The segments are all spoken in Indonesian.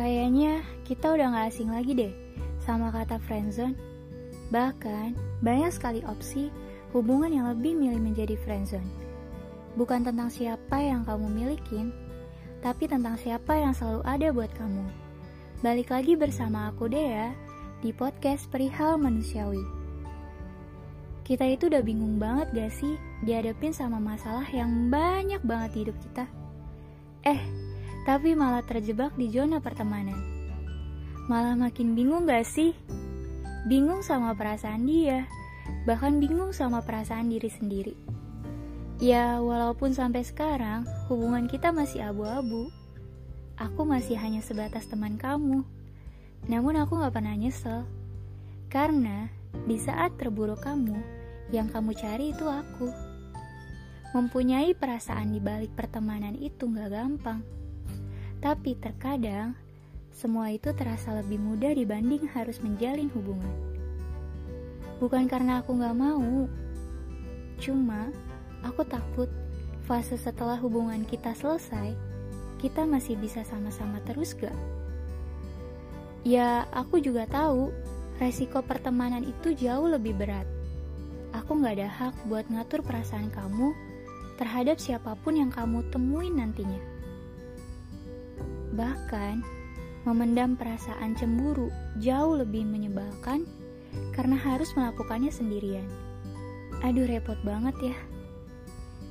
Kayaknya kita udah gak asing lagi deh sama kata friendzone. Bahkan, banyak sekali opsi hubungan yang lebih milih menjadi friendzone. Bukan tentang siapa yang kamu milikin, tapi tentang siapa yang selalu ada buat kamu. Balik lagi bersama aku deh ya, di podcast Perihal Manusiawi. Kita itu udah bingung banget gak sih dihadapin sama masalah yang banyak banget di hidup kita? Eh, tapi malah terjebak di zona pertemanan. Malah makin bingung gak sih? Bingung sama perasaan dia, bahkan bingung sama perasaan diri sendiri. Ya, walaupun sampai sekarang hubungan kita masih abu-abu, aku masih hanya sebatas teman kamu. Namun aku gak pernah nyesel, karena di saat terburuk kamu, yang kamu cari itu aku. Mempunyai perasaan di balik pertemanan itu gak gampang. Tapi terkadang, semua itu terasa lebih mudah dibanding harus menjalin hubungan. Bukan karena aku gak mau, cuma aku takut fase setelah hubungan kita selesai, kita masih bisa sama-sama terus gak? Ya, aku juga tahu resiko pertemanan itu jauh lebih berat. Aku gak ada hak buat ngatur perasaan kamu terhadap siapa pun yang kamu temuin nantinya. Bahkan, memendam perasaan cemburu jauh lebih menyebalkan karena harus melakukannya sendirian. Aduh repot banget ya.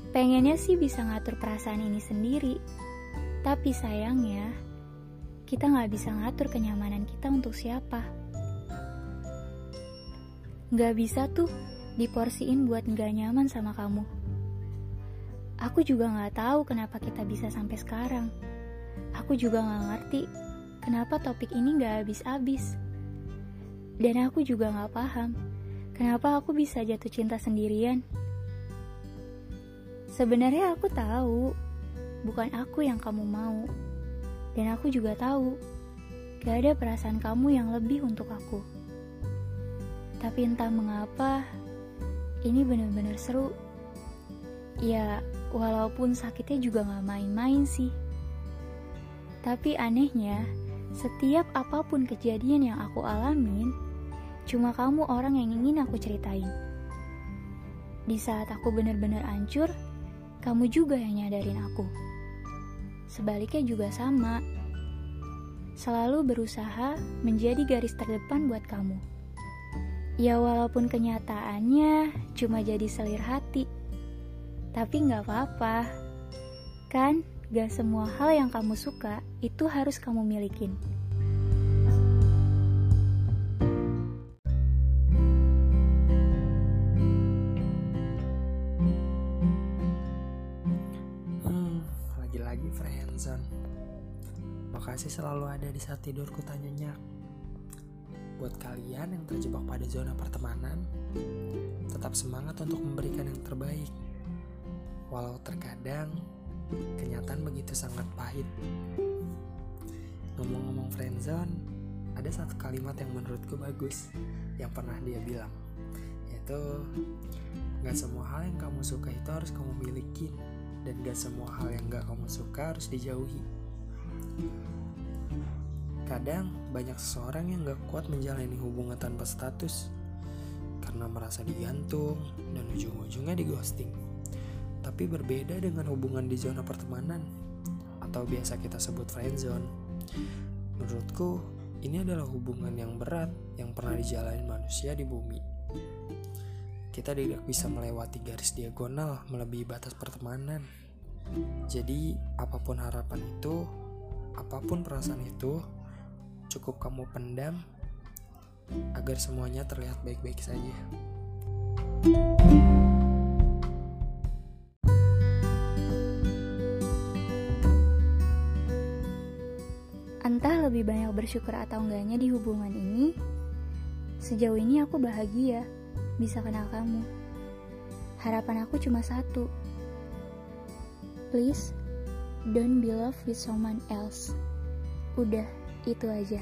Pengennya sih bisa ngatur perasaan ini sendiri, tapi sayangnya kita nggak bisa ngatur kenyamanan kita untuk siapa. Nggak bisa tuh diporsiin buat nggak nyaman sama kamu. Aku juga nggak tahu kenapa kita bisa sampai sekarang. Aku juga gak ngerti kenapa topik ini gak habis-habis. Dan aku juga gak paham kenapa aku bisa jatuh cinta sendirian. Sebenarnya aku tahu bukan aku yang kamu mau. Dan aku juga tahu gak ada perasaan kamu yang lebih untuk aku. Tapi entah mengapa ini benar-benar seru. Ya, walaupun sakitnya juga gak main-main sih. Tapi anehnya, setiap apa pun kejadian yang aku alamin, cuma kamu orang yang ingin aku ceritain. Di saat aku benar-benar hancur, kamu juga yang nyadarin aku. Sebaliknya juga sama. Selalu berusaha menjadi garis terdepan buat kamu. Ya walaupun kenyataannya cuma jadi selir hati. Tapi nggak apa-apa. Kan Gak semua hal yang kamu suka itu harus kamu milikin. Hmm, lagi-lagi. Makasih selalu ada di saat tidurku tanya nyak. Buat kalian yang terjebak pada zona pertemanan, tetap semangat untuk memberikan yang terbaik. Walau terkadang kenyataan begitu sangat pahit. Ngomong-ngomong friendzone, ada satu kalimat yang menurutku bagus yang pernah dia bilang, yaitu gak semua hal yang kamu suka itu harus kamu miliki dan gak semua hal yang gak kamu suka harus dijauhi. Kadang banyak seseorang yang gak kuat menjalani hubungan tanpa status karena merasa digantung dan ujung-ujungnya di ghosting. Tapi berbeda dengan hubungan di zona pertemanan atau biasa kita sebut friendzone. Menurutku, ini adalah hubungan yang berat yang pernah dijalani manusia di bumi. Kita tidak bisa melewati garis diagonal melebihi batas pertemanan. Jadi, apa pun harapan itu, apa pun perasaan itu, cukup kamu pendam agar semuanya terlihat baik-baik saja. thank you Entah lebih banyak bersyukur atau enggaknya di hubungan ini, sejauh ini aku bahagia bisa kenal kamu. Harapan aku cuma satu. Please, don't be love with someone else. Udah, itu aja.